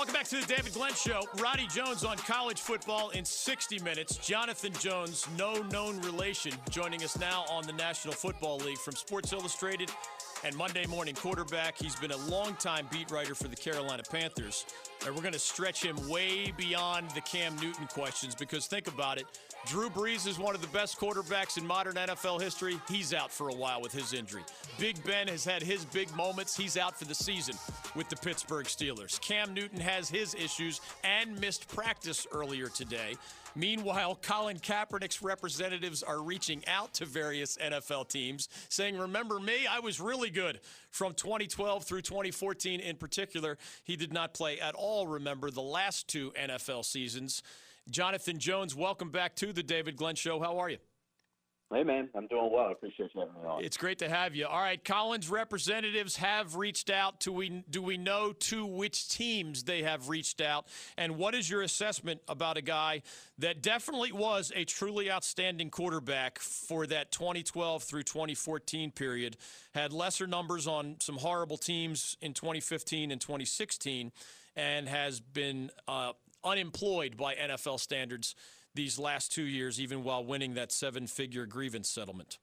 Welcome back to the David Glenn Show. Roddy Jones on college football in 60 minutes. Jonathan Jones, no known relation, joining us now on the National Football League from Sports Illustrated and Monday Morning Quarterback. He's been a longtime beat writer for the Carolina Panthers. And we're going to stretch him way beyond the Cam Newton questions because think about it. Drew Brees is one of the best quarterbacks in modern NFL history. He's out for a while with his injury. Big Ben has had his big moments. He's out for the season with the Pittsburgh Steelers. Cam Newton has his issues and missed practice earlier today. Meanwhile, Colin Kaepernick's representatives are reaching out to various NFL teams saying, Remember me? I was really good from 2012 through 2014 in particular. He did not play at all, remember, the last two NFL seasons. Jonathan Jones, welcome back to the David Glenn Show. How are you? Hey, man, I'm doing well. I appreciate you having me on. It's great to have you. All right, Collins representatives have reached out. To we do we know to which teams they have reached out, and what is your assessment about a guy that definitely was a truly outstanding quarterback for that 2012 through 2014 period? Had lesser numbers on some horrible teams in 2015 and 2016, and has been uh, unemployed by NFL standards these last two years, even while winning that seven-figure grievance settlement?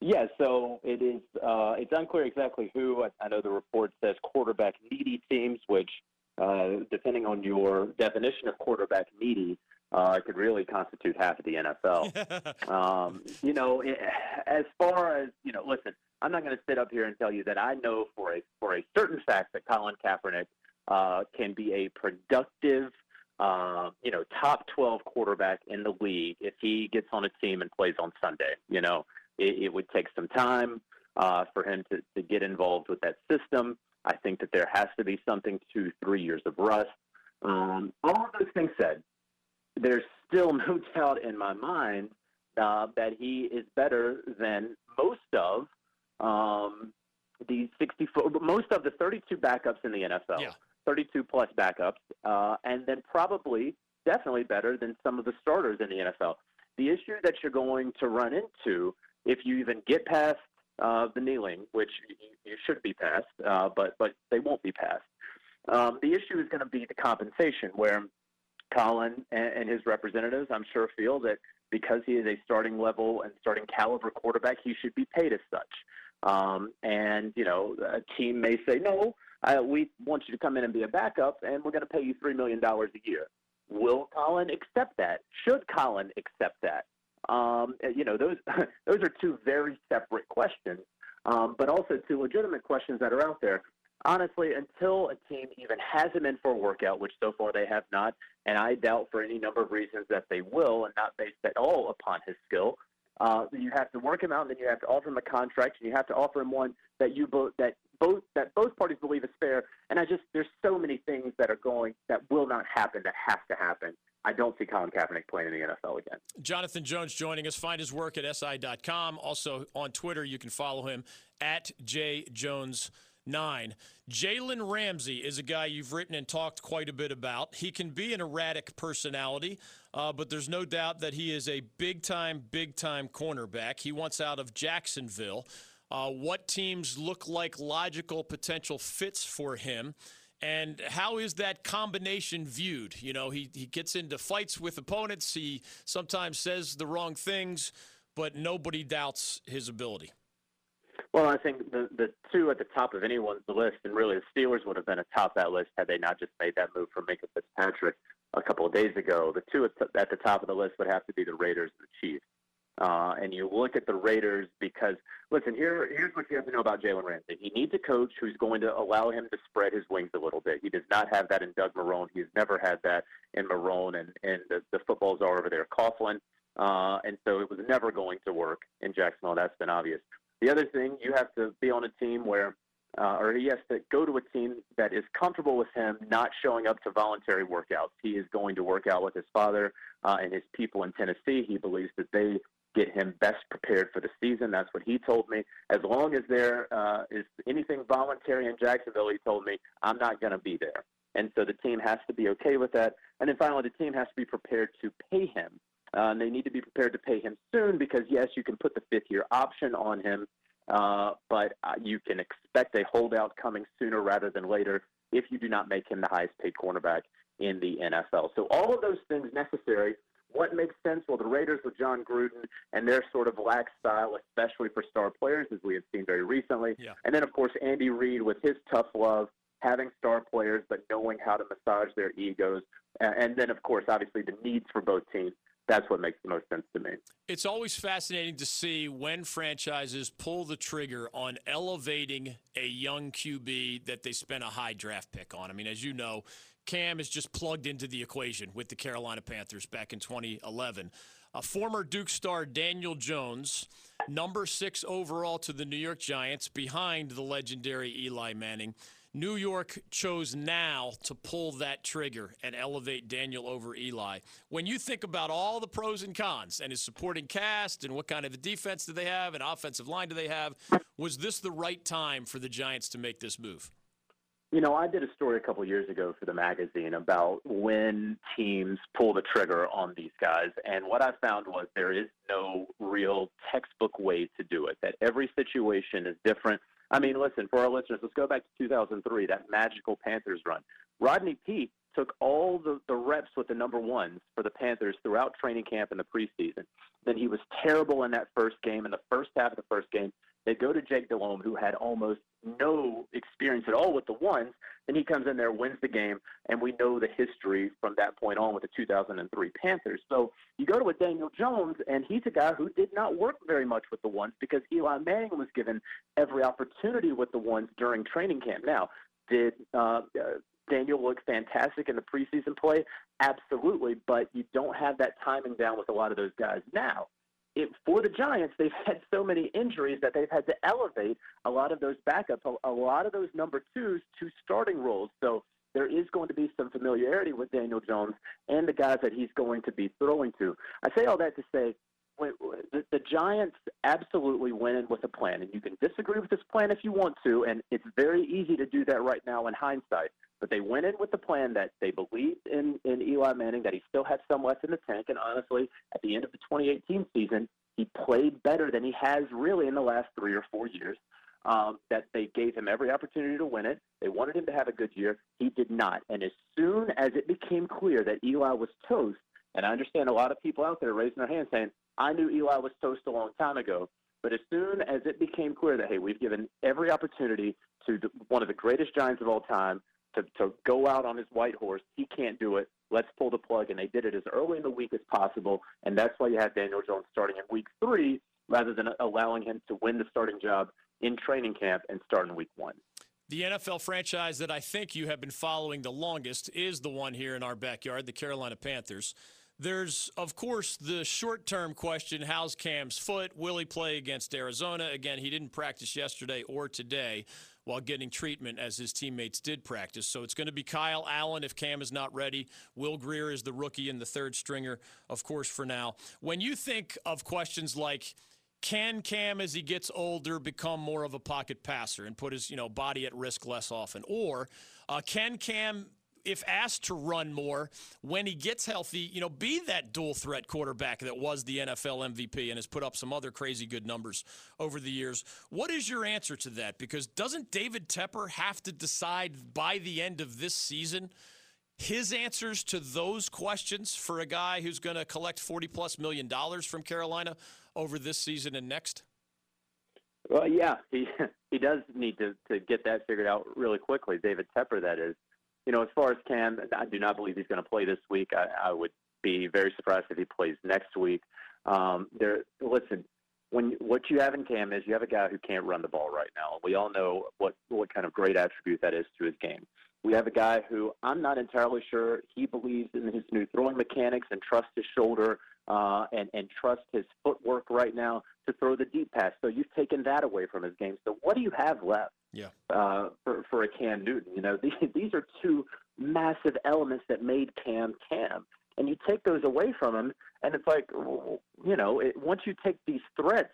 Yeah, so it is. Uh, it's unclear exactly who. I, I, know the report says quarterback needy teams, which, uh, depending on your definition of quarterback needy, uh, could really constitute half of the NFL. um, you know, it, as far as you know, listen, I'm not going to sit up here and tell you that I know for a for a certain fact that Colin Kaepernick uh, can be a productive uh, you know, top 12 quarterback in the league if he gets on a team and plays on Sunday. You know, it, it would take some time uh, for him to, to get involved with that system. I think that there has to be something to three years of rust. Um, all of those things said, there's still no doubt in my mind uh, that he is better than most of um, the 64, most of the 32 backups in the NFL. Yeah. 32 plus backups, uh, and then probably definitely better than some of the starters in the NFL. The issue that you're going to run into if you even get past uh, the kneeling, which you, should be past, uh, but but they won't be passed. Um, the issue is going to be the compensation, where Colin and, and his representatives, I'm sure, feel that because he is a starting level and starting caliber quarterback, he should be paid as such. Um, and you know, a team may say, no, uh, we want you to come in and be a backup, and we're going to pay you $3 million a year. Will Colin accept that? Should Colin accept that? Um, you know, those, those are two very separate questions, um, but also two legitimate questions that are out there. Honestly, until a team even has him in for a workout, which so far they have not, and I doubt for any number of reasons that they will, and not based at all upon his skill, uh, you have to work him out, and then you have to offer him a contract, and you have to offer him one that you bo- that both that both parties believe is fair. And I just there's so many things that are going that will not happen that have to happen. I don't see Colin Kaepernick playing in the NFL again. Jonathan Jones joining us. Find his work at si.com. Also on Twitter, you can follow him at jjones. Nine. Jalen Ramsey is a guy you've written and talked quite a bit about. He can be an erratic personality, uh, but there's no doubt that he is a big time, big time cornerback. He wants out of Jacksonville uh, what teams look like logical potential fits for him. And how is that combination viewed? You know, he, he gets into fights with opponents. He sometimes says the wrong things, but nobody doubts his ability. Well, I think the the two at the top of anyone's list, and really the Steelers would have been atop that list had they not just made that move for Minkah Fitzpatrick a couple of days ago. The two at the top of the list would have to be the Raiders and the Chiefs. Uh, and you look at the Raiders because, listen, here, here's what you have to know about Jalen Ramsey. He needs a coach who's going to allow him to spread his wings a little bit. He does not have that in Doug Marrone. He's never had that in Marrone and, and the, the footballs are over there. Coughlin. Uh, and so it was never going to work in Jacksonville. That's been obvious. The other thing, you have to be on a team where, uh, or he has to go to a team that is comfortable with him not showing up to voluntary workouts. He is going to work out with his father uh, and his people in Tennessee. He believes that they get him best prepared for the season. That's what he told me. As long as there uh, is anything voluntary in Jacksonville, he told me, I'm not going to be there. And so the team has to be okay with that. And then finally, the team has to be prepared to pay him. Uh, and they need to be prepared to pay him soon because, yes, you can put the fifth year option on him. uh, but uh, you can expect a holdout coming sooner rather than later if you do not make him the highest paid cornerback in the NFL. So all of those things necessary. What makes sense? Well, the Raiders with Jon Gruden and their sort of lax style, especially for star players, as we have seen very recently. Yeah. And then, of course, Andy Reid with his tough love, having star players, but knowing how to massage their egos. And then, of course, obviously the needs for both teams that's what makes the most sense to me. It's always fascinating to see when franchises pull the trigger on elevating a young QB that they spent a high draft pick on. I mean, as you know, Cam is just plugged into the equation with the Carolina Panthers back in 2011. A former Duke star Daniel Jones, number six overall to the New York Giants, behind the legendary Eli Manning. New York chose now to pull that trigger and elevate Daniel over Eli. When you think about all the pros and cons and his supporting cast and what kind of a defense do they have and offensive line do they have, was this the right time for the Giants to make this move? You know, I did a story a couple years ago for the magazine about when teams pull the trigger on these guys. And what I found was there is no real textbook way to do it, that every situation is different I mean, listen, for our listeners, let's go back to 2003, that magical Panthers run. Rodney Peete took all the, the reps with the number ones for the Panthers throughout training camp and the preseason. Then he was terrible in that first game. In the first half of the first game, they go to Jake Delhomme, who had almost no experience at all with the ones. Then he comes in there, wins the game, and we know the history from that point on with the 2003 Panthers. So you go to a Daniel Jones, and he's a guy who did not work very much with the ones because Eli Manning was given every opportunity with the ones during training camp. Now, did uh, uh, Daniel looked fantastic in the preseason play? Absolutely, but you don't have that timing down with a lot of those guys now it, for the Giants, they've had so many injuries that they've had to elevate a lot of those backups, a, a lot of those number twos to starting roles. So there is going to be some familiarity with Daniel Jones and the guys that he's going to be throwing to. I say all that to say the, the Giants absolutely went in with a plan, and you can disagree with this plan if you want to, and it's very easy to do that right now in hindsight. But they went in with the plan that they believed in, in Eli Manning, that he still had some left in the tank. And honestly, at the end of the 2018 season, he played better than he has really in the last three or four years. Um, that they gave him every opportunity to win it. They wanted him to have a good year. He did not. And as soon as it became clear that Eli was toast, and I understand a lot of people out there raising their hands saying, I knew Eli was toast a long time ago. But as soon as it became clear that, hey, we've given every opportunity to one of the greatest Giants of all time to, to go out on his white horse. He can't do it. Let's pull the plug. And they did it as early in the week as possible. And that's why you have Daniel Jones starting in week three rather than allowing him to win the starting job in training camp and start in week one. The NFL franchise that I think you have been following the longest is the one here in our backyard, the Carolina Panthers. There's, of course, the short term question how's Cam's foot? Will he play against Arizona? Again, he didn't practice yesterday or today while getting treatment as his teammates did practice. So it's going to be Kyle Allen if Cam is not ready. Will Grier is the rookie and the third stringer, of course, for now. When you think of questions like, can Cam, as he gets older, become more of a pocket passer and put his you know body at risk less often? Or uh, can Cam if asked to run more when he gets healthy, you know, be that dual threat quarterback that was the NFL MVP and has put up some other crazy good numbers over the years. What is your answer to that? Because doesn't David Tepper have to decide by the end of this season his answers to those questions for a guy who's going to collect 40 plus million dollars from Carolina over this season and next? Well, yeah, he he does need to to get that figured out really quickly. David Tepper, that is you know, as far as Cam, I do not believe he's going to play this week. I, I would be very surprised if he plays next week. Um, there, listen, when what you have in Cam is you have a guy who can't run the ball right now. We all know what what kind of great attribute that is to his game. We have a guy who I'm not entirely sure he believes in his new throwing mechanics and trusts his shoulder uh, and and trust his footwork right now to throw the deep pass. So you've taken that away from his game. So what do you have left? Yeah. Uh, for for a Cam Newton, you know, these, these are two massive elements that made Cam Cam, and you take those away from him, and it's like, you know, it, once you take these threats,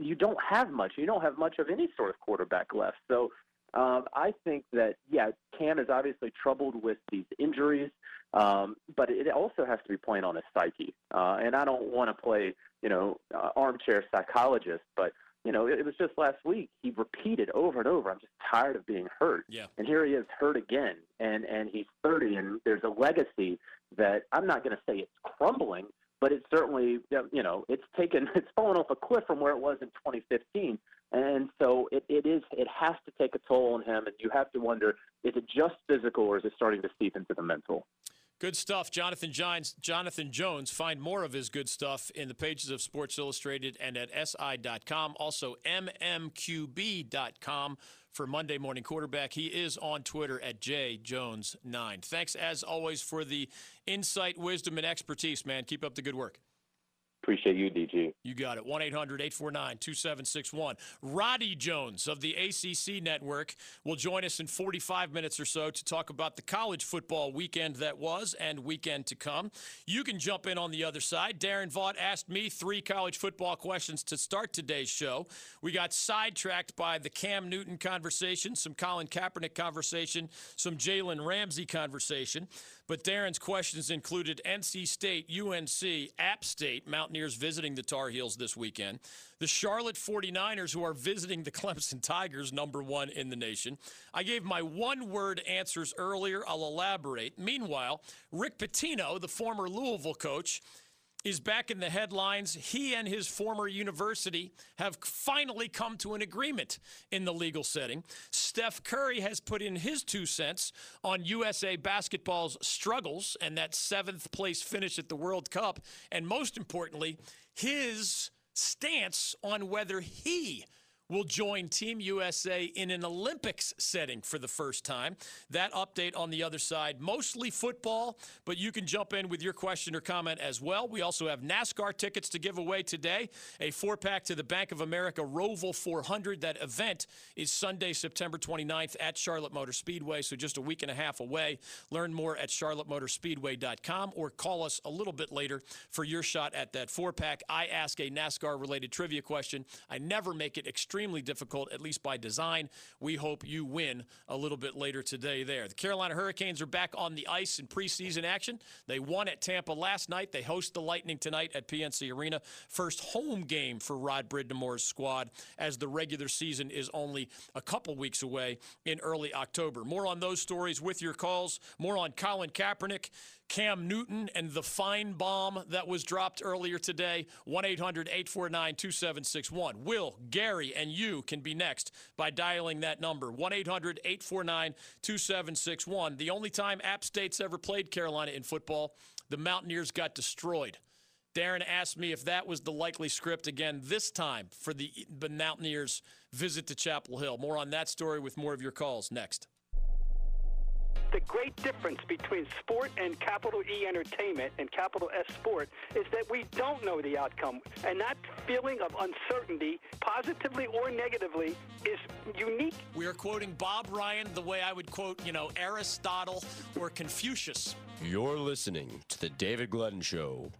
you don't have much. You don't have much of any sort of quarterback left. So um, I think that yeah, Cam is obviously troubled with these injuries, um, but it also has to be playing on his psyche. Uh, and I don't want to play, you know, uh, armchair psychologist, but you know, it, it was just last week. He repeated over and over, "I'm just tired of being hurt." Yeah. And here he is, hurt again, and and he's 30, and there's a legacy that I'm not going to say it's crumbling, but it's certainly, you know, it's taken, it's fallen off a cliff from where it was in 2015. And so it, it is, it has to take a toll on him, and you have to wonder, is it just physical or is it starting to seep into the mental? Good stuff, Jonathan Jones. Jonathan Jones. Find more of his good stuff in the pages of Sports Illustrated and at si.com. Also, mmqb.com for Monday Morning Quarterback. He is on Twitter at jjones9. Thanks, as always, for the insight, wisdom, and expertise, man. Keep up the good work. Appreciate you, DG. You got it. 1 800 849 2761. Roddy Jones of the ACC Network will join us in 45 minutes or so to talk about the college football weekend that was and weekend to come. You can jump in on the other side. Darren Vaught asked me three college football questions to start today's show. We got sidetracked by the Cam Newton conversation, some Colin Kaepernick conversation, some Jalen Ramsey conversation. But Darren's questions included NC State, UNC, App State, Mountaineers visiting the Tar Heels this weekend, the Charlotte 49ers, who are visiting the Clemson Tigers, number one in the nation. I gave my one word answers earlier. I'll elaborate. Meanwhile, Rick Pitino, the former Louisville coach, is back in the headlines. He and his former university have finally come to an agreement in the legal setting. Steph Curry has put in his two cents on USA basketball's struggles and that seventh place finish at the World Cup. And most importantly, his stance on whether he will join Team USA in an Olympics setting for the first time. That update on the other side, mostly football, but you can jump in with your question or comment as well. We also have NASCAR tickets to give away today, a four pack to the Bank of America Roval 400. That event is Sunday, September 29th at Charlotte Motor Speedway, so just a week and a half away. Learn more at charlottemotorspeedway.com or call us a little bit later for your shot at that four pack. I ask a NASCAR related trivia question. I never make it extreme extremely difficult, at least by design. We hope you win a little bit later today there. The Carolina Hurricanes are back on the ice in preseason action. They won at Tampa last night. They host the Lightning tonight at PNC Arena. First home game for Rod Brind'Amour's squad as the regular season is only a couple weeks away in early October. More on those stories with your calls. More on Colin Kaepernick. Cam Newton and the Finebaum that was dropped earlier today. 1 800 849 2761. Will, Gary, and you can be next by dialing that number 1 800 849 2761. The only time App State's ever played Carolina in football, the Mountaineers got destroyed. Darren asked me if that was the likely script again this time for the, the Mountaineers' visit to Chapel Hill. More on that story with more of your calls next the great difference between sport and capital E entertainment and capital S sport is that we don't know the outcome. And that feeling of uncertainty, positively or negatively, is unique. We are quoting Bob Ryan the way I would quote, you know, Aristotle or Confucius. You're listening to The David Glenn Show.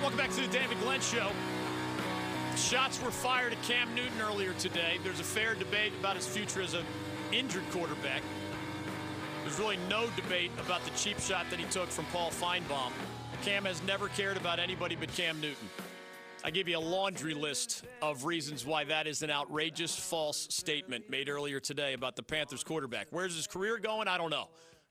Welcome back to the David Glenn Show. Shots were fired at Cam Newton earlier today. There's a fair debate about his future as an injured quarterback. There's really no debate about the cheap shot that he took from Paul Finebaum. Cam has never cared about anybody but Cam Newton. I gave you a laundry list of reasons why that is an outrageous false statement made earlier today about the Panthers quarterback. Where's his career going? I don't know.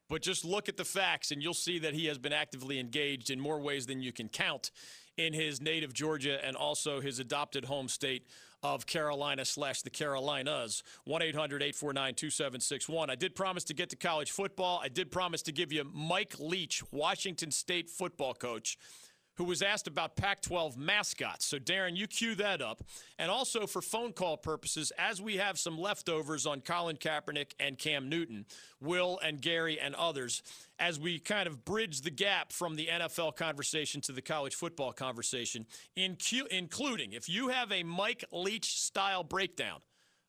But just look at the facts and you'll see that he has been actively engaged in more ways than you can count in his native Georgia and also his adopted home state of Carolina slash the Carolinas. 1 800 849 2761. I did promise to get to college football. I did promise to give you Mike Leach, Washington State football coach who was asked about Pac 12 mascots. So, Darren, you cue that up. And also for phone call purposes, as we have some leftovers on Colin Kaepernick and Cam Newton, Will and Gary and others, as we kind of bridge the gap from the NFL conversation to the college football conversation, including if you have a Mike Leach style breakdown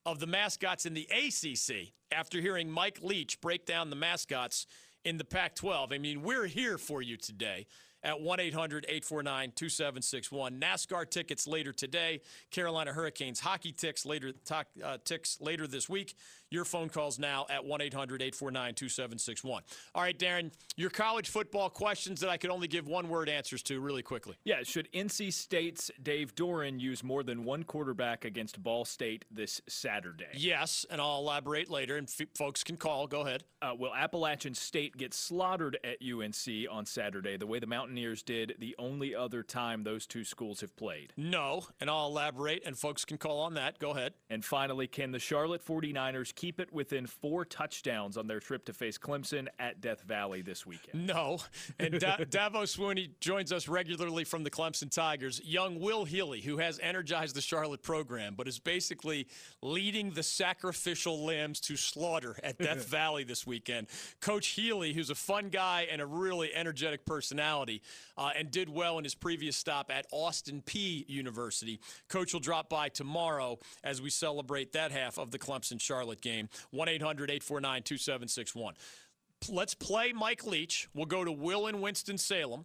of the mascots in the ACC after hearing Mike Leach break down the mascots in the Pac 12. I mean, we're here for you today at 1 800 849 2761. NASCAR tickets later today. Carolina Hurricanes hockey ticks later, uh, ticks later this week. Your phone calls now at 1 800 849 2761. All right, Darren, your college football questions that I could only give one word answers to really quickly. Yeah, should NC State's Dave Doeren use more than one quarterback against Ball State this Saturday? Yes, and I'll elaborate later, and f- folks can call. Go ahead. Uh, will Appalachian State get slaughtered at UNC on Saturday the way the Mountaineers did the only other time those two schools have played? No, and I'll elaborate, and folks can call on that. Go ahead. And finally, can the Charlotte 49ers keep it within four touchdowns on their trip to face Clemson at Death Valley this weekend. No. And da- Dabo Swinney joins us regularly from the Clemson Tigers. Young Will Healy, who has energized the Charlotte program, but is basically leading the sacrificial lambs to slaughter at Death Valley this weekend. Coach Healy, who's a fun guy and a really energetic personality, uh, and did well in his previous stop at Austin Peay University. Coach will drop by tomorrow as we celebrate that half of the Clemson Charlotte game. 1 800 849 2761. Let's play Mike Leach. We'll go to Will in Winston-Salem.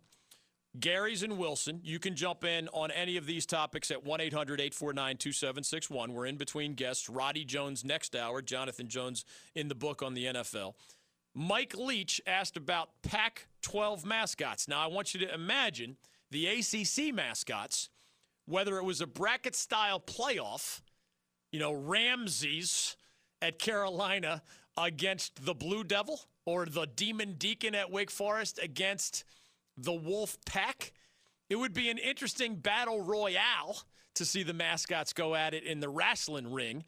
Gary's and Wilson. You can jump in on any of these topics at 1 800 849 2761. We're in between guests. Roddy Jones next hour, Jonathan Jones in the book on the NFL. Mike Leach asked about Pac 12 mascots. Now, I want you to imagine the ACC mascots, whether it was a bracket style playoff, you know, Ramses at Carolina against the Blue Devil or the Demon Deacon at Wake Forest against the Wolf Pack. It would be an interesting battle royale to see the mascots go at it in the wrestling ring.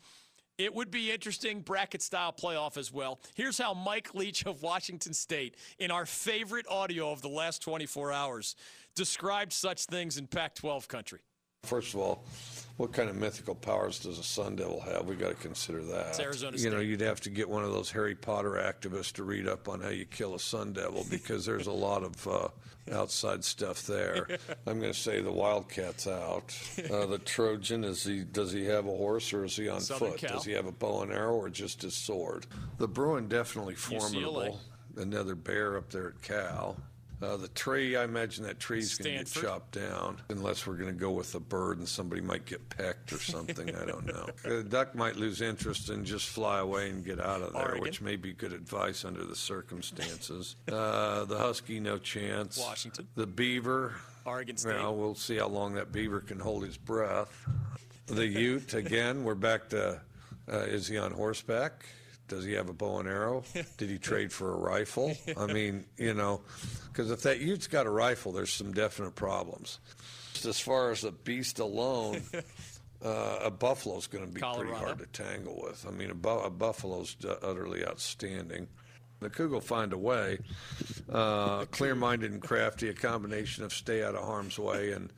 It would be interesting bracket style playoff as well. Here's how Mike Leach of Washington State, in our favorite audio of the last 24 hours, described such things in Pac 12 country. First of all, what kind of mythical powers does a Sun Devil have? We got to consider that. It's Arizona. You know, you'd have to get one of those Harry Potter activists to read up on how you kill a Sun Devil because there's a lot of uh, outside stuff there. I'm going to say the Wildcat's out. Uh, the Trojan is he? Does he have a horse or is he on Southern foot? Cal. Does he have a bow and arrow or just his sword? The Bruin definitely formidable. Another bear up there at Cal. Uh, the tree, I imagine that tree's going to get Stanford. chopped down, unless we're going to go with a bird and somebody might get pecked or something. I don't know. The duck might lose interest and just fly away and get out of there, Oregon. which may be good advice under the circumstances. Uh, the husky, no chance. Washington. The beaver. Oregon State. Well, we'll see how long that beaver can hold his breath. The Ute, again, we're back to uh, is he on horseback? Does he have a bow and arrow? Did he trade for a rifle? I mean, you know, because if that Ute's got a rifle, there's some definite problems. Just as far as a beast alone, uh, a buffalo's going to be pretty hard to tangle with. I mean, a, bu- a buffalo's d- utterly outstanding. The Cougar will find a way. Uh, clear-minded and crafty, a combination of stay out of harm's way and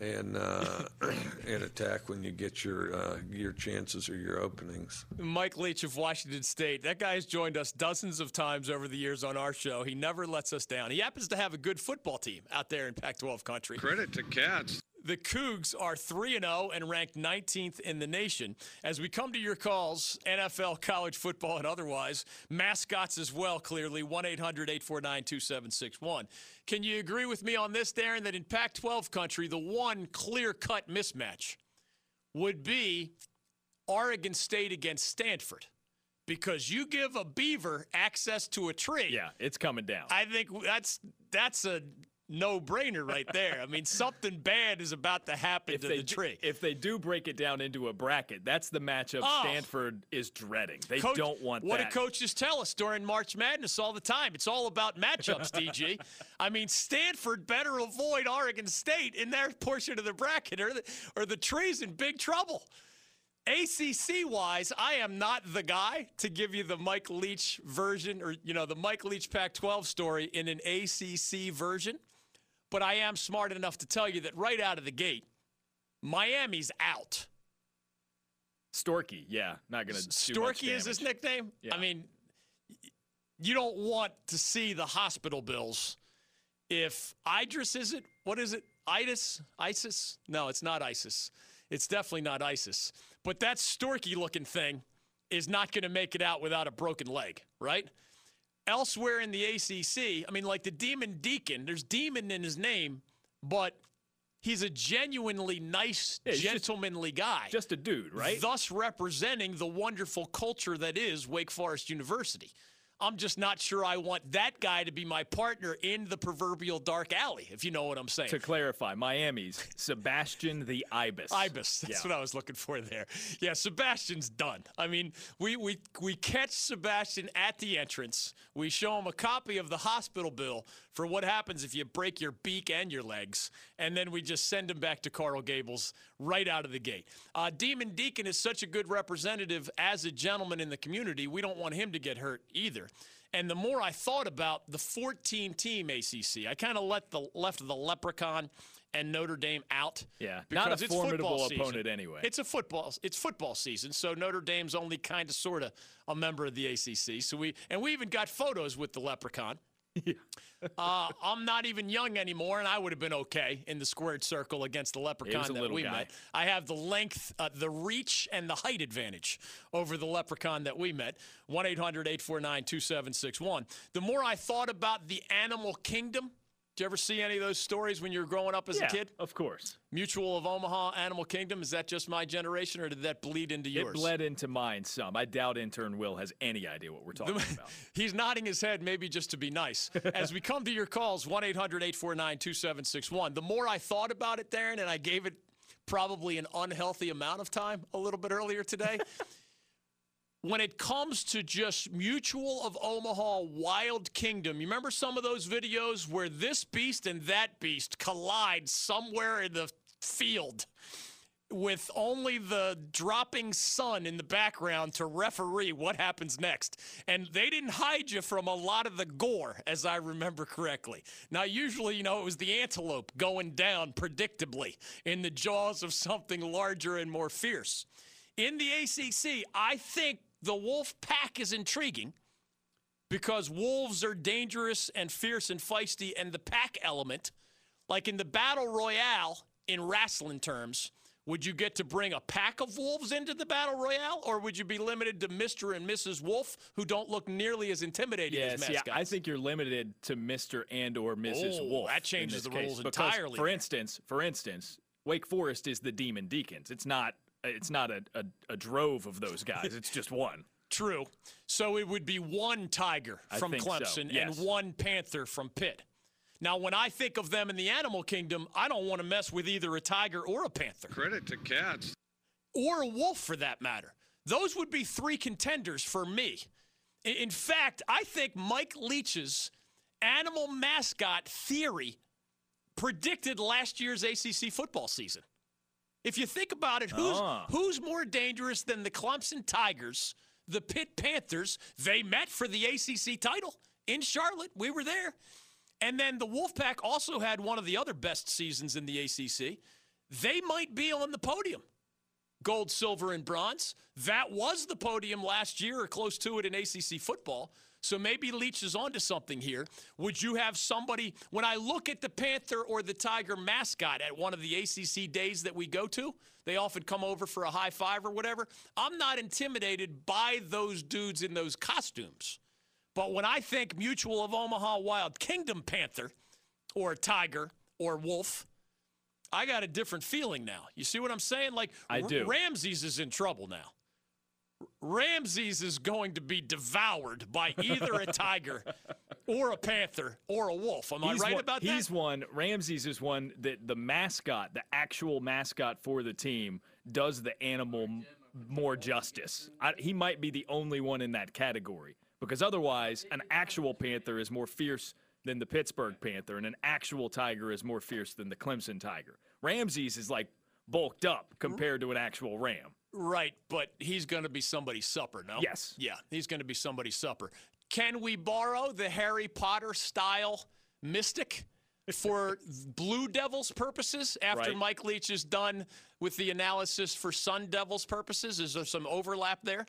and uh, and attack when you get your uh, your chances or your openings. Mike Leach of Washington State. That guy has joined us dozens of times over the years on our show. He never lets us down. He happens to have a good football team out there in Pac 12 country. Credit to Cats. The Cougs are 3 0 and ranked 19th in the nation. As we come to your calls, NFL, college football, and otherwise, mascots as well, clearly, 1 800 849 2761. Can you agree with me on this, Darren, that in Pac 12 country, the one clear cut mismatch would be Oregon State against Stanford? Because you give a beaver access to a tree. Yeah, it's coming down. I think that's that's a no-brainer right there. I mean, something bad is about to happen to they the tree. if they do break it down into a bracket, that's the matchup Oh. Stanford is dreading. They Coach- don't want what that. do coaches tell us during March Madness all the time? It's all about matchups, DG. I mean, Stanford better avoid Oregon State in their portion of the bracket, or the, or the tree's in big trouble. ACC wise, I am not the guy to give you the Mike Leach version or, you know, the Mike Leach Pac 12 story in an ACC version. But I am smart enough to tell you that right out of the gate, Miami's out. Storky, yeah, not to. Storky is his nickname. Yeah. I mean, you don't want to see the hospital bills if Idris is it? What is it? Itis? ISIS? No, it's not ISIS. It's definitely not ISIS. But that Storky looking thing is not going to make it out without a broken leg, right? Elsewhere in the ACC, I mean, like the Demon Deacon, there's demon in his name, but he's a genuinely nice, Yeah, he's just- gentlemanly guy. Just a dude, right? Thus representing the wonderful culture that is Wake Forest University. I'm just not sure I want that guy to be my partner in the proverbial dark alley, if you know what I'm saying. to clarify, Miami's Sebastian the Ibis. Ibis. That's Yeah. what I was looking for there. Yeah, Sebastian's done. I mean, we, we we catch Sebastian at the entrance. We show him a copy of the hospital bill for what happens if you break your beak and your legs, and then we just send him back to Coral Gables right out of the gate. Uh, Demon Deacon is such a good representative as a gentleman in the community. We don't want him to get hurt either. And the more I thought about the 14 team ACC, I kind of let the left the Leprechaun and Notre Dame out. Yeah, not a because it's formidable football season. anyway. It's a football. It's football season, so Notre Dame's only kind of sort of a member of the ACC. So we and we even got photos with the Leprechaun. uh, I'm not even young anymore, and I would have been okay in the squared circle against the Leprechaun that we guy. met. I have the length, uh, the reach, and the height advantage over the Leprechaun that we met. 1 800 849 2761. The more I thought about the animal kingdom, did you ever see any of those stories when you were growing up as yeah, a kid? of course. Mutual of Omaha, Animal Kingdom. Is that just my generation, or did that bleed into yours? It bled into mine some. I doubt intern Will has any idea what we're talking about. He's nodding his head, maybe just to be nice. As we come to your calls, 1 800 849 2761. The more I thought about it, Darren, and I gave it probably an unhealthy amount of time a little bit earlier today. When it comes to just Mutual of Omaha Wild Kingdom, you remember some of those videos where this beast and that beast collide somewhere in the field? with only the dropping sun in the background to referee what happens next. And they didn't hide you from a lot of the gore, as I remember correctly. Now, usually, you know, it was the antelope going down predictably in the jaws of something larger and more fierce. In the ACC, I think the Wolf Pack is intriguing because wolves are dangerous and fierce and feisty, and the pack element, like in the battle royale in wrestling terms, would you get to bring a pack of wolves into the battle royale, or would you be limited to Mr. and Mrs. Wolf, who don't look nearly as intimidating Yeah, as mascots? I think you're limited to Mr. and or Mrs. Oh, Wolf. that changes the rules entirely For instance, for instance, Wake Forest is the Demon Deacons. It's not. It's not a, a, a drove of those guys. It's just one. True. So it would be one Tiger from think so, Clemson yes. and one Panther from Pitt. Now, when I think of them in the animal kingdom, I don't want to mess with either a tiger or a panther. Credit to cats. or a wolf for that matter. Those would be three contenders for me. In fact, I think Mike Leach's animal mascot theory predicted last year's ACC football season. If you think about it, who's, Ah. who's more dangerous than the Clemson Tigers, the Pitt Panthers? They met for the ACC title in Charlotte. We were there. And then the Wolfpack also had one of the other best seasons in the ACC. They might be on the podium gold, silver, and bronze. That was the podium last year or close to it in ACC football. So maybe Leach is onto something here. Would you have somebody, when I look at the Panther or the Tiger mascot at one of the ACC days that we go to, they often come over for a high five or whatever. I'm not intimidated by those dudes in those costumes. But when I think Mutual of Omaha Wild Kingdom Panther or Tiger or Wolf, I got a different feeling now. You see what I'm saying? Like I do. Ramses is in trouble now. Ramses is going to be devoured by either a tiger or a panther or a wolf. Am I right one, about that? he's one. Ramses is one that the mascot, the actual mascot for the team, does the animal more justice. I, he might be the only one in that category because otherwise, an actual panther is more fierce than the Pittsburgh Panther, and an actual tiger is more fierce than the Clemson Tiger. Ramses is like bulked up compared to an actual ram. Right, but he's going to be somebody's supper, no? Yes. Yeah, he's going to be somebody's supper. Can we borrow the Harry Potter style mystic for Blue Devils purposes after Right. Mike Leach is done with the analysis for Sun Devils purposes? Is there some overlap there?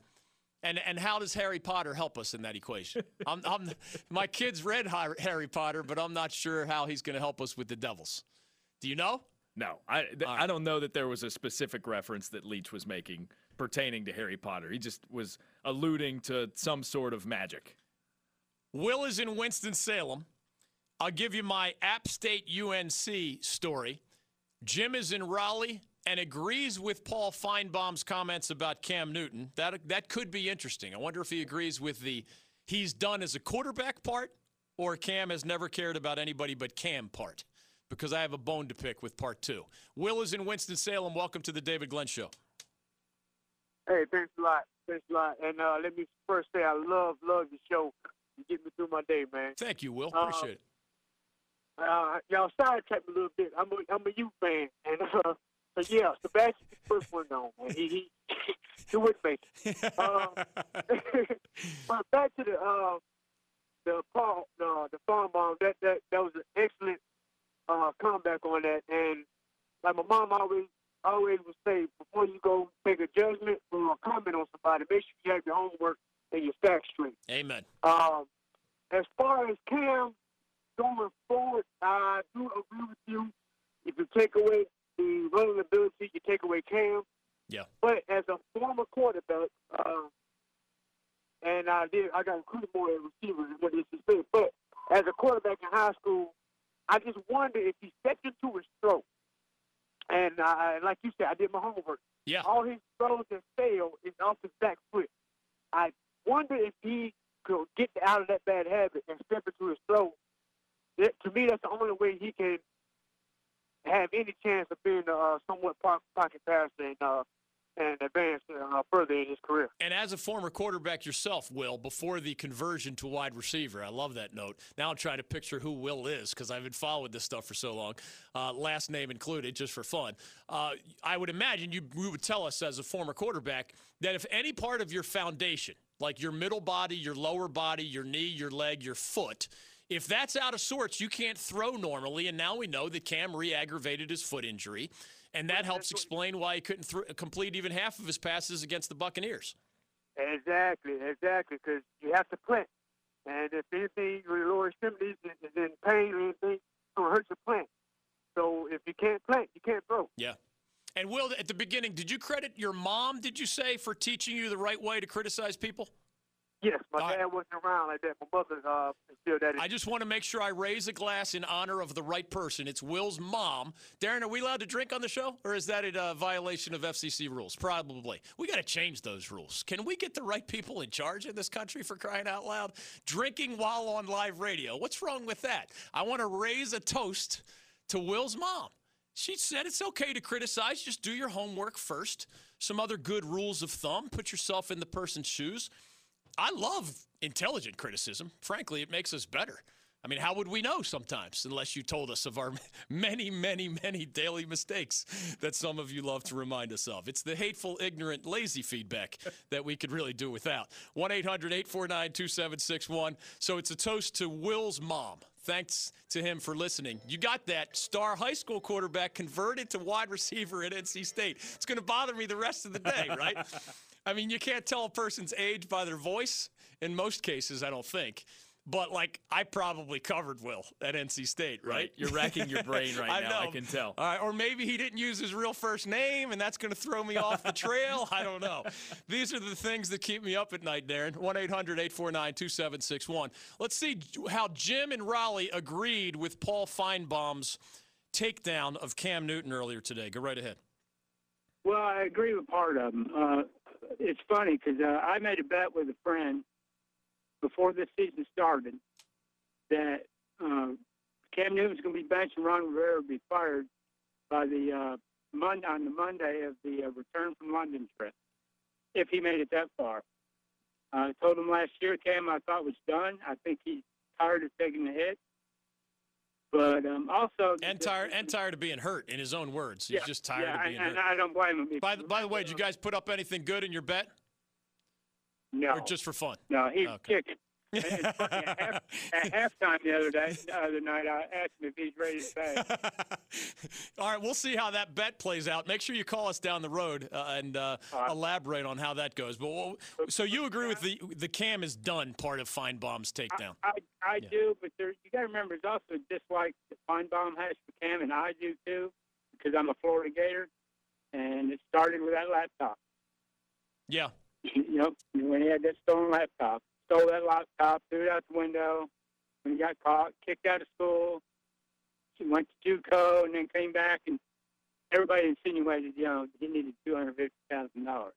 And and how does Harry Potter help us in that equation? I'm, I'm my kids read Harry Potter, but I'm not sure how he's going to help us with the Devils. Do you know? No, I, th- I don't know that there was a specific reference that Leach was making pertaining to Harry Potter. He just was alluding to some sort of magic. Will is in Winston Salem. I'll give you my App State UNC story. Jim is in Raleigh and agrees with Paul Finebaum's comments about Cam Newton. That that could be interesting. I wonder if he agrees with the he's done as a quarterback part or Cam has never cared about anybody but Cam part. Because I have a bone to pick with part two. Will is in Winston Salem. Welcome to the David Glenn Show. Hey, thanks a lot. Thanks a lot. And uh, let me first say I love, love your show. You get me through my day, man. Thank you, Will. Uh, Appreciate it. Uh, y'all sidetracked me a little bit. I'm a, I'm a youth fan. And uh, so, yeah, Sebastian first one on. Man. He, he, he would make it. Uh, but back to the uh, the Paul, uh, the farm bomb. That that that was an excellent uh, comeback on that. And like my mom always always would say, before you go make a judgment or a comment on somebody, make sure you have your homework and your facts straight. Amen. Um, as far as Cam going forward, I do agree with you. If you take away the running ability, you take away Cam. Yeah. But as a former quarterback, uh, and I did, I got recruited more as receivers than what is big. But as a quarterback in high school, I just wonder if he stepped into his throw. And uh, like you said, I did my homework. Yeah. All his throws that fail is off his back foot. I wonder if he could get out of that bad habit and step into his throw. That, to me, that's the only way he can have any chance of being a uh, somewhat pocket passer and uh, and advance uh, further in his career. And as a former quarterback yourself, Will, before the conversion to wide receiver, I love that note. Now I'm trying to picture who Will is because I've been following this stuff for so long, uh, last name included, just for fun. Uh, I would imagine you, you would tell us as a former quarterback that if any part of your foundation, like your middle body, your lower body, your knee, your leg, your foot, if that's out of sorts, you can't throw normally. And now we know that Cam re aggravated his foot injury. And that helps explain why he couldn't th- complete even half of his passes against the Buccaneers. Exactly, exactly, because you have to plant. And if anything, your lower extremities is in pain or anything, to hurt your plant. So if you can't plant, you can't throw. Yeah. And Will, at the beginning, did you credit your mom, did you say, for teaching you the right way to criticize people? Yes, my All dad right. wasn't around like that. My mother uh, instilled that. I just want to make sure I raise a glass in honor of the right person. It's Will's mom. Darren, are we allowed to drink on the show, or is that a uh, violation of FCC rules? Probably. We got to change those rules. Can we get the right people in charge in this country for crying out loud? Drinking while on live radio. What's wrong with that? I want to raise a toast to Will's mom. She said it's okay to criticize. Just do your homework first. Some other good rules of thumb. Put yourself in the person's shoes. I love intelligent criticism. Frankly, it makes us better. I mean, how would we know sometimes unless you told us of our many, many, many daily mistakes that some of you love to remind us of? It's the hateful, ignorant, lazy feedback that we could really do without. 1 800 849 2761. So it's a toast to Will's mom. Thanks to him for listening. You got that star high school quarterback converted to wide receiver at NC State. It's going to bother me the rest of the day, right? I mean, you can't tell a person's age by their voice in most cases, I don't think. But like I probably covered Will at NC State, right? right. You're racking your brain right I now. Know. I can tell. All right, or maybe he didn't use his real first name, and that's going to throw me off the trail. I don't know. These are the things that keep me up at night, Darren. One 2761 Let's see how Jim and Raleigh agreed with Paul Finebaum's takedown of Cam Newton earlier today. Go right ahead. Well, I agree with part of them. Uh, it's funny because uh, I made a bet with a friend before this season started that uh, Cam Newton's going to be benched and Ron Rivera will be fired by the uh, Monday on the Monday of the uh, return from London trip if he made it that far. I told him last year Cam I thought was done. I think he's tired of taking the hit. But um, also, and tired and tired of being hurt. In his own words, he's yeah, just tired yeah, of being and, hurt. I don't blame him. By the, by the way, did you guys put up anything good in your bet? No. Or just for fun? No, he's okay. Kicking. at, half, at halftime the other day, the other night, I asked him if he's ready to play. All right, we'll see how that bet plays out. Make sure you call us down the road uh, and uh, uh, elaborate on how that goes. But we'll, so you agree with the the cam is done part of Finebaum's takedown? I I, I yeah. do, but there, you got to remember, there's also a dislike that Finebaum has for Cam, and I do too, because I'm a Florida Gator, and it started with that laptop. Yeah. You know, when he had that stolen laptop. Stole that laptop, threw it out the window. When he got caught, kicked out of school. He went to JUCO and then came back, and everybody insinuated, you know, he needed two hundred fifty thousand dollars.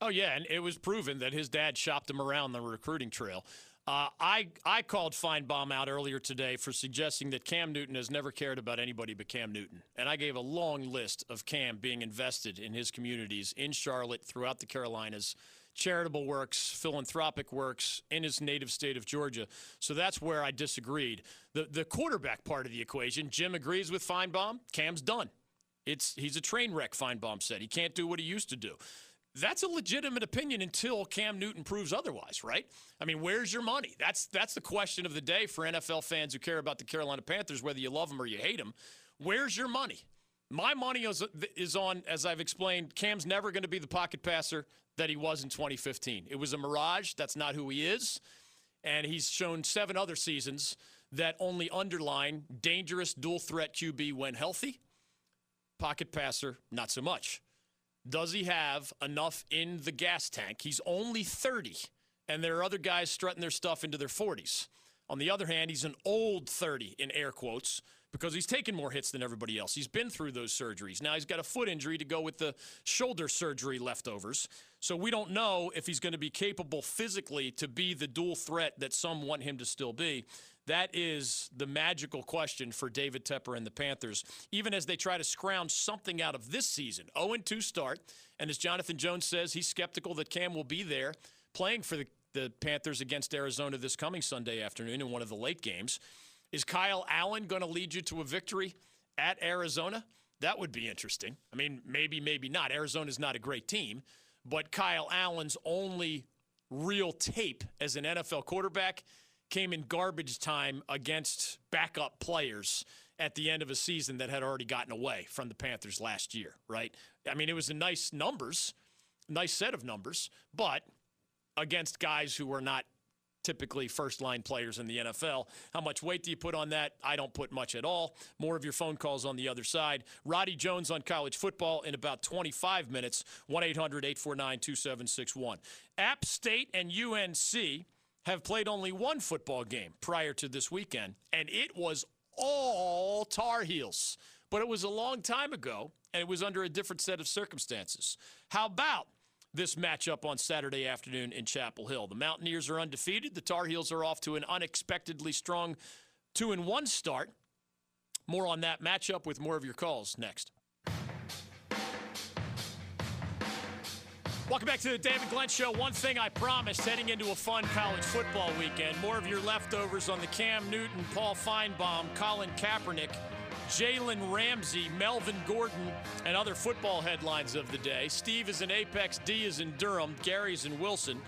Oh yeah, and it was proven that his dad shopped him around the recruiting trail. Uh, I I called Finebaum out earlier today for suggesting that Cam Newton has never cared about anybody but Cam Newton, and I gave a long list of Cam being invested in his communities in Charlotte, throughout the Carolinas, charitable works, philanthropic works in his native state of Georgia. So that's where I disagreed. The the quarterback part of the equation, Jim agrees with Finebaum. Cam's done. It's he's a train wreck. Finebaum said he can't do what he used to do. That's a legitimate opinion until Cam Newton proves otherwise, right? I mean, where's your money? That's that's the question of the day for NFL fans who care about the Carolina Panthers, whether you love them or you hate them. Where's your money? My money is, is on, as I've explained, Cam's never going to be the pocket passer that he was in 2015. It was a mirage. That's not who he is. And he's shown seven other seasons that only underline dangerous dual threat QB when healthy. Pocket passer, not so much. Does he have enough in the gas tank? He's only 30, and there are other guys strutting their stuff into their 40s. On the other hand, he's an old 30 in air quotes because he's taken more hits than everybody else. He's been through those surgeries. Now he's got a foot injury to go with the shoulder surgery leftovers. So we don't know if he's going to be capable physically to be the dual threat that some want him to still be. That is the magical question for David Tepper and the Panthers, even as they try to scrounge something out of this season. 0 2 start. And as Jonathan Jones says, he's skeptical that Cam will be there playing for the, the Panthers against Arizona this coming Sunday afternoon in one of the late games. Is Kyle Allen going to lead you to a victory at Arizona? That would be interesting. I mean, maybe, maybe not. Arizona's not a great team, but Kyle Allen's only real tape as an NFL quarterback came in garbage time against backup players at the end of a season that had already gotten away from the Panthers last year, right? I mean, it was a nice numbers, nice set of numbers, but against guys who were not typically first line players in the NFL. How much weight do you put on that? I don't put much at all. More of your phone calls on the other side. Roddy Jones on college football in about 25 minutes. 1 800 849 2761. App State and UNC have played only one football game prior to this weekend, and it was all Tar Heels. But it was a long time ago, and it was under a different set of circumstances. How about this matchup on Saturday afternoon in Chapel Hill? The Mountaineers are undefeated. The Tar Heels are off to an unexpectedly strong two and one start. More on that matchup with more of your calls next. Welcome back to the David Glenn Show. One thing I promised heading into a fun college football weekend more of your leftovers on the Cam Newton, Paul Finebaum, Colin Kaepernick, Jalen Ramsey, Melvin Gordon, and other football headlines of the day. Steve is in Apex, D is in Durham, Gary's in Wilson.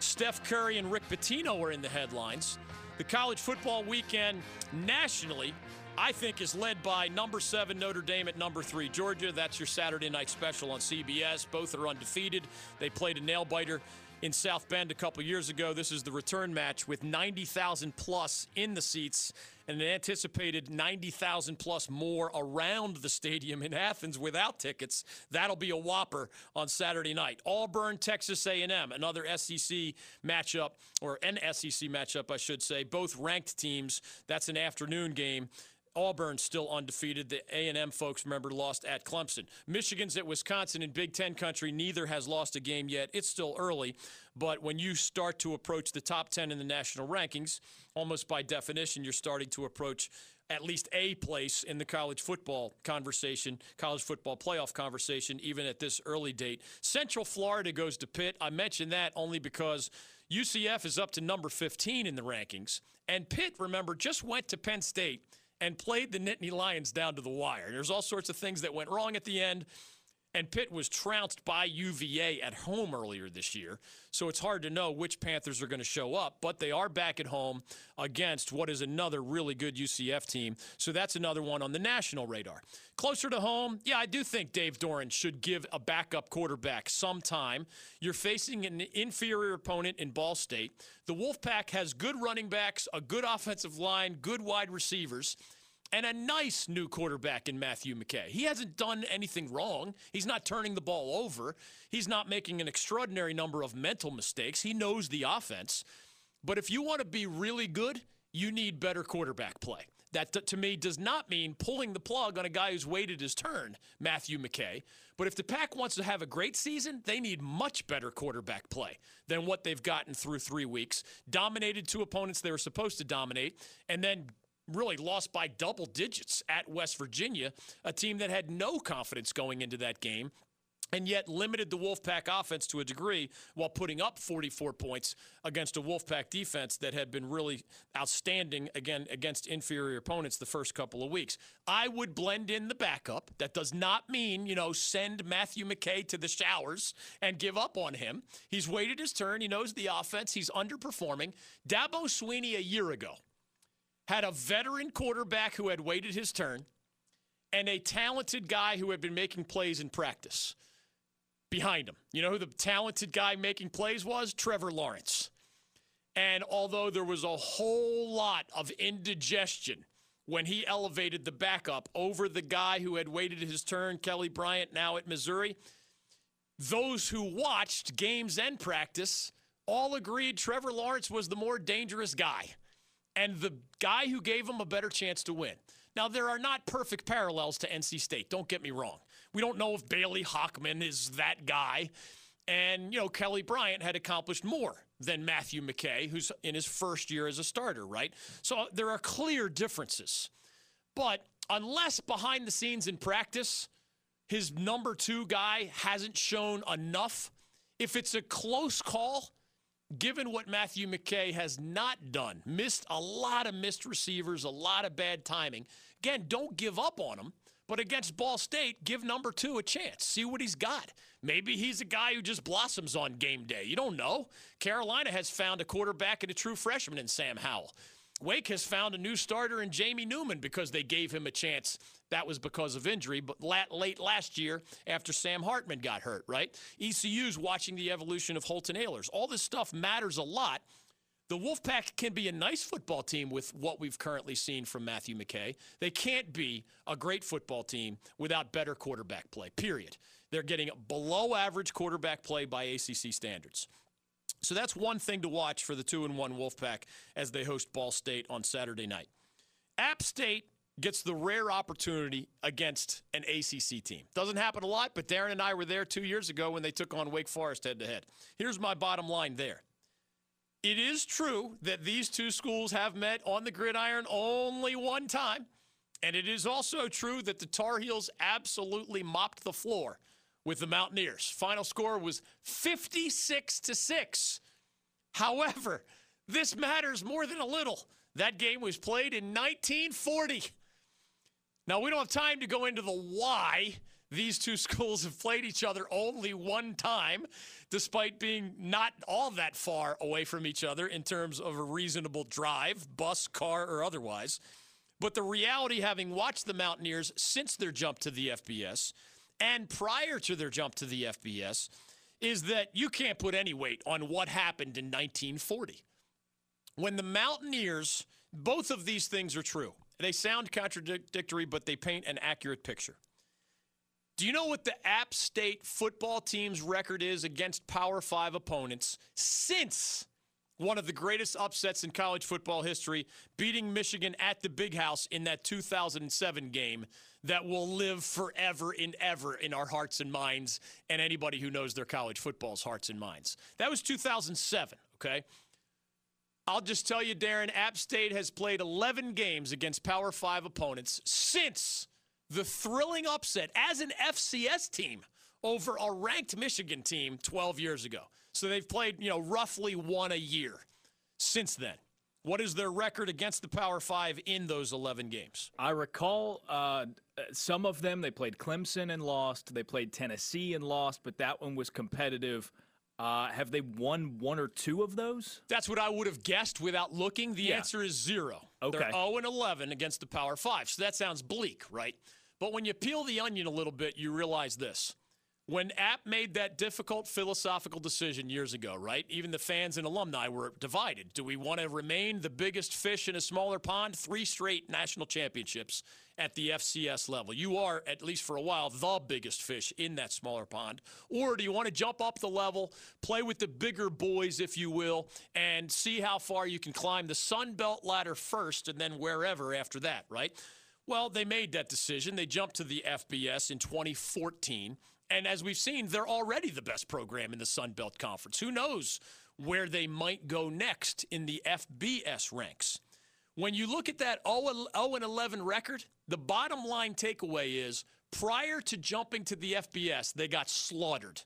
Steph Curry and Rick Pitino are in the headlines. The college football weekend nationally I think is led by number seven Notre Dame at number three Georgia. That's your Saturday night special on CBS. Both are undefeated. They played a nail biter in South Bend a couple years ago. This is the return match with 90,000 plus in the seats and an anticipated 90,000 plus more around the stadium in Athens without tickets. That'll be a whopper on Saturday night. Auburn, Texas A&M, another SEC matchup or an SEC matchup, I should say. Both ranked teams. That's an afternoon game. Auburn still undefeated. The A&M folks, remember, lost at Clemson. Michigan's at Wisconsin in Big Ten country. Neither has lost a game yet. It's still early, but when you start to approach the top 10 in the national rankings, almost by definition, you're starting to approach at least a place in the college football conversation, college football playoff conversation, even at this early date. Central Florida goes to Pitt. I mention that only because UCF is up to number 15 in the rankings. And Pitt, remember, just went to Penn State – and played the Nittany Lions down to the wire. There's all sorts of things that went wrong at the end. And Pitt was trounced by UVA at home earlier this year. So it's hard to know which Panthers are going to show up, but they are back at home against what is another really good UCF team. So that's another one on the national radar. Closer to home, yeah, I do think Dave Doeren should give a backup quarterback some time. You're facing an inferior opponent in Ball State. The Wolfpack has good running backs, a good offensive line, good wide receivers and a nice new quarterback in Matthew McKay. He hasn't done anything wrong. He's not turning the ball over. He's not making an extraordinary number of mental mistakes. He knows the offense. But if you want to be really good, you need better quarterback play. That to me does not mean pulling the plug on a guy who's waited his turn, Matthew McKay. But if the Pack wants to have a great season, they need much better quarterback play than what they've gotten through three weeks. Dominated two opponents they were supposed to dominate, and then really lost by double digits at West Virginia, a team that had no confidence going into that game and yet limited the Wolfpack offense to a degree while putting up 44 points against a Wolfpack defense that had been really outstanding again against inferior opponents the first couple of weeks. I would blend in the backup. That does not mean, you know, send Matthew McKay to the showers and give up on him. He's waited his turn. He knows the offense. He's underperforming. Dabo Swinney a year ago had a veteran quarterback who had waited his turn and a talented guy who had been making plays in practice behind him. You know who the talented guy making plays was? Trevor Lawrence. And although there was a whole lot of indigestion when he elevated the backup over the guy who had waited his turn, Kelly Bryant, now at Missouri, those who watched games and practice all agreed Trevor Lawrence was the more dangerous guy and the guy who gave him a better chance to win. Now, there are not perfect parallels to NC State, don't get me wrong. We don't know if Bailey Hockman is that guy. And, you know, Kelly Bryant had accomplished more than Matthew McKay, who's in his first year as a starter, right? So uh, there are clear differences. But unless behind the scenes in practice, his number two guy hasn't shown enough, if it's a close call, given what Matthew McKay has not done, missed a lot of missed receivers, a lot of bad timing. Again, don't give up on him. But against Ball State, give number two a chance. See what he's got. Maybe he's a guy who just blossoms on game day. You don't know. Carolina has found a quarterback and a true freshman in Sam Howell. Wake has found a new starter in Jamie Newman because they gave him a chance. That was because of injury, but late last year after Sam Hartman got hurt, right? ECU's watching the evolution of Holton Ahlers. All this stuff matters a lot the Wolfpack can be a nice football team with what we've currently seen from Matthew McKay. They can't be a great football team without better quarterback play, period. They're getting below average quarterback play by ACC standards. So that's one thing to watch for the 2 and 1 Wolfpack as they host Ball State on Saturday night. App State gets the rare opportunity against an ACC team. Doesn't happen a lot, but Darren and I were there 2 years ago when they took on Wake Forest head to head. Here's my bottom line there. It is true that these two schools have met on the gridiron only one time. And it is also true that the Tar Heels absolutely mopped the floor with the Mountaineers. Final score was 56 to 6. However, this matters more than a little. That game was played in 1940. Now, we don't have time to go into the why these two schools have played each other only one time, despite being not all that far away from each other in terms of a reasonable drive, bus, car, or otherwise. But the reality, having watched the Mountaineers since their jump to the FBS and prior to their jump to the FBS, is that you can't put any weight on what happened in 1940. When the Mountaineers, both of these things are true. They sound contradictory, but they paint an accurate picture. Do you know what the App State football team's record is against Power Five opponents since one of the greatest upsets in college football history, beating Michigan at the Big House in that 2007 game that will live forever and ever in our hearts and minds, and anybody who knows their college football's hearts and minds? That was 2007, okay? I'll just tell you, Darren, App State has played 11 games against Power Five opponents since the thrilling upset as an FCS team over a ranked Michigan team 12 years ago. So they've played, you know, roughly one a year since then. What is their record against the Power Five in those 11 games? I recall uh, some of them. They played Clemson and lost. They played Tennessee and lost, but that one was competitive. Uh, have they won one or two of those? That's what I would have guessed without looking. The yeah. answer is zero. Okay. They're 0 and 11 against the Power Five. So that sounds bleak, right? But when you peel the onion a little bit, you realize this. When App made that difficult philosophical decision years ago, right? Even the fans and alumni were divided. Do we want to remain the biggest fish in a smaller pond? Three straight national championships at the FCS level. You are, at least for a while, the biggest fish in that smaller pond. Or do you want to jump up the level, play with the bigger boys, if you will, and see how far you can climb the Sun Belt ladder first and then wherever after that, right? Well, they made that decision. They jumped to the FBS in 2014. And as we've seen, they're already the best program in the Sun Belt Conference. Who knows where they might go next in the FBS ranks? When you look at that 0 11 record, the bottom line takeaway is prior to jumping to the FBS, they got slaughtered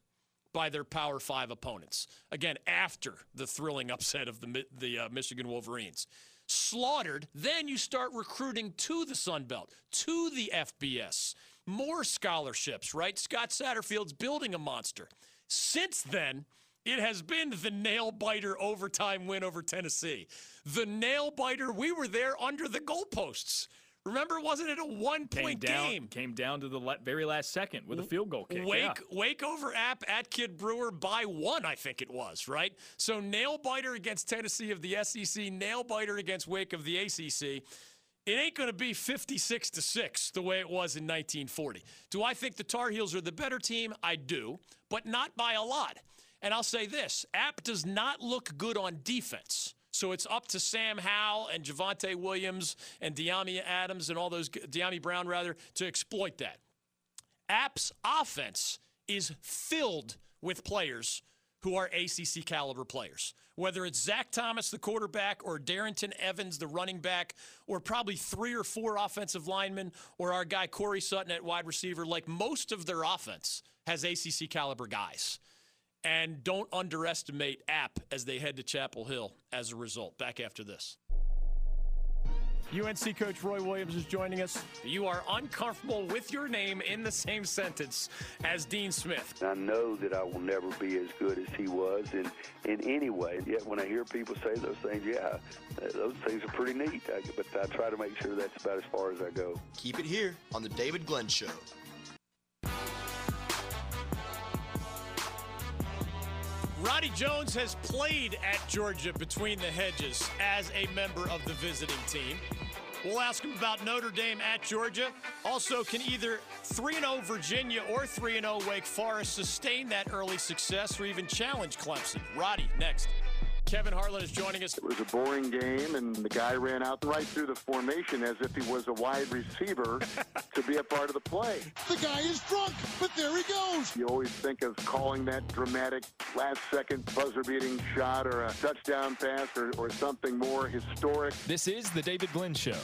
by their Power Five opponents. Again, after the thrilling upset of the, the uh, Michigan Wolverines. Slaughtered, then you start recruiting to the Sun Belt, to the FBS more scholarships, right? Scott Satterfield's building a monster. Since then, it has been the nail biter overtime win over Tennessee. The nail biter, we were there under the goalposts. Remember, wasn't it a one point game? Came down to the very last second with a field goal kick. Wake, yeah. Wake over App at Kidd Brewer by one, I think it was, right? So nail biter against Tennessee of the SEC, nail biter against Wake of the ACC it ain't going to be 56 to 6 the way it was in 1940. Do I think the Tar Heels are the better team? I do, but not by a lot. And I'll say this App does not look good on defense. So it's up to Sam Howell and Javonte Williams and Dyami Adams and all those, Dyami Brown rather, to exploit that. App's offense is filled with players who are ACC caliber players. Whether it's Zach Thomas, the quarterback, or Darrynton Evans, the running back, or probably three or four offensive linemen, or our guy Corey Sutton at wide receiver, like most of their offense has ACC caliber guys. And don't underestimate App as they head to Chapel Hill as a result. Back after this. UNC coach Roy Williams is joining us. You are uncomfortable with your name in the same sentence as Dean Smith. I know that I will never be as good as he was in, in any way. Yet when I hear people say those things, yeah, those things are pretty neat. I, but I try to make sure that's about as far as I go. Keep it here on The David Glenn Show. Roddy Jones has played at Georgia between the hedges as a member of the visiting team. We'll ask him about Notre Dame at Georgia. Also, can either 3 0 Virginia or 3 0 Wake Forest sustain that early success or even challenge Clemson? Roddy, next. Kevin Harlan is joining us. It was a boring game, and the guy ran out right through the formation as if he was a wide receiver to be a part of the play. The guy is drunk, but there he goes. You always think of calling that dramatic last second buzzer beating shot or a touchdown pass or, or something more historic. This is The David Glenn Show.